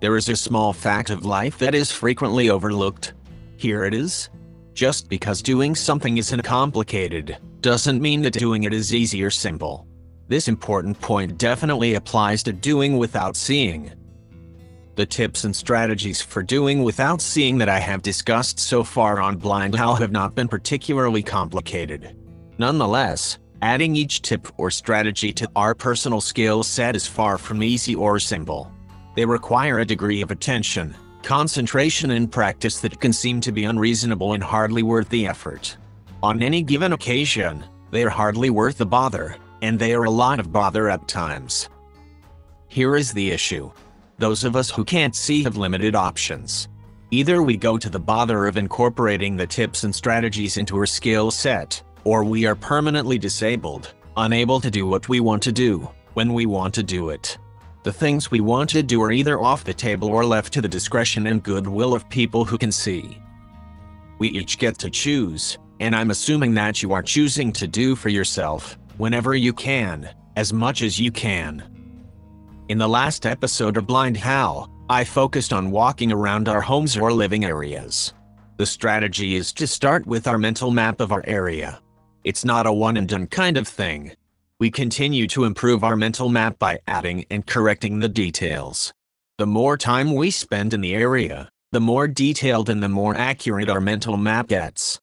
there is a small fact of life that is frequently overlooked. Here it is. Just because doing something isn't complicated, doesn't mean that doing it is easy or simple. This important point definitely applies to doing without seeing. The tips and strategies for doing without seeing that I have discussed so far on Blind How have not been particularly complicated. Nonetheless, adding each tip or strategy to our personal skill set is far from easy or simple. They require a degree of attention, concentration and practice that can seem to be unreasonable and hardly worth the effort. On any given occasion, they are hardly worth the bother, and they are a lot of bother at times. Here is the issue. Those of us who can't see have limited options. Either we go to the bother of incorporating the tips and strategies into our skill set, or we are permanently disabled, unable to do what we want to do, when we want to do it. The things we want to do are either off the table or left to the discretion and goodwill of people who can see. We each get to choose, and I'm assuming that you are choosing to do for yourself, whenever you can, as much as you can. In the last episode of Blind How, I focused on walking around our homes or living areas. The strategy is to start with our mental map of our area. It's not a one and done kind of thing. We continue to improve our mental map by adding and correcting the details. The more time we spend in the area, the more detailed and the more accurate our mental map gets.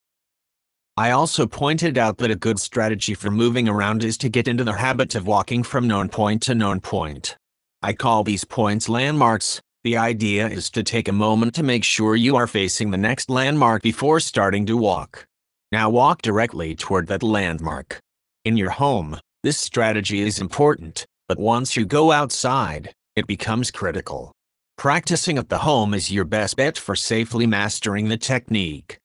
I also pointed out that a good strategy for moving around is to get into the habit of walking from known point to known point. I call these points landmarks. The idea is to take a moment to make sure you are facing the next landmark before starting to walk. Now walk directly toward that landmark. In your home, this strategy is important, but once you go outside, it becomes critical. Practicing at the home is your best bet for safely mastering the technique.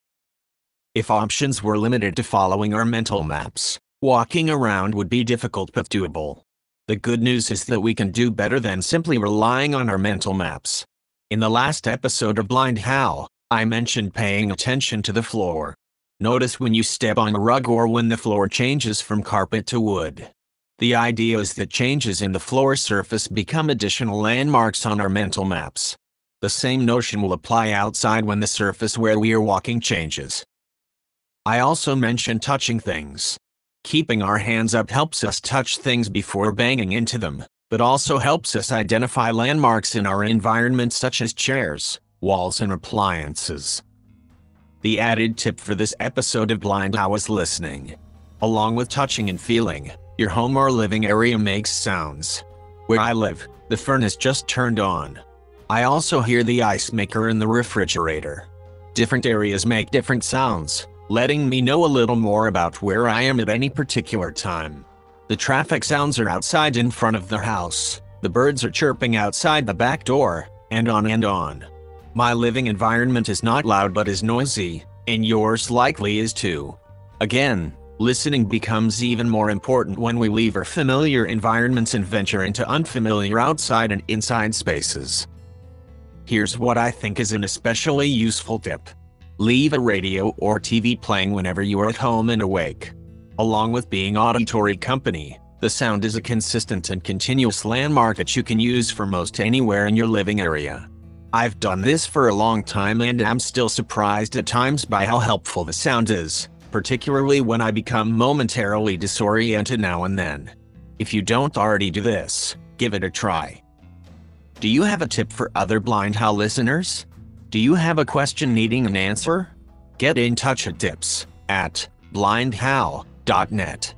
If options were limited to following our mental maps, walking around would be difficult but doable. The good news is that we can do better than simply relying on our mental maps. In the last episode of Blind How, I mentioned paying attention to the floor. Notice when you step on a rug or when the floor changes from carpet to wood. The idea is that changes in the floor surface become additional landmarks on our mental maps. The same notion will apply outside when the surface where we are walking changes. I also mentioned touching things. Keeping our hands up helps us touch things before banging into them, but also helps us identify landmarks in our environment such as chairs, walls and appliances. The added tip for this episode of Blind How is listening. Along with touching and feeling, your home or living area makes sounds. Where I live, the furnace just turned on. I also hear the ice maker in the refrigerator. Different areas make different sounds, letting me know a little more about where I am at any particular time. The traffic sounds are outside in front of the house, the birds are chirping outside the back door, and on and on. My living environment is not loud but is noisy, and yours likely is too. Again, listening becomes even more important when we leave our familiar environments and venture into unfamiliar outside and inside spaces. Here's what I think is an especially useful tip. Leave a radio or TV playing whenever you are at home and awake. Along with being auditory company, the sound is a consistent and continuous landmark that you can use for most anywhere in your living area. I've done this for a long time and am still surprised at times by how helpful the sound is, particularly when I become momentarily disoriented now and then. If you don't already do this, give it a try. Do you have a tip for other Blind How listeners? Do you have a question needing an answer? Get in touch at tips at blindhow.net.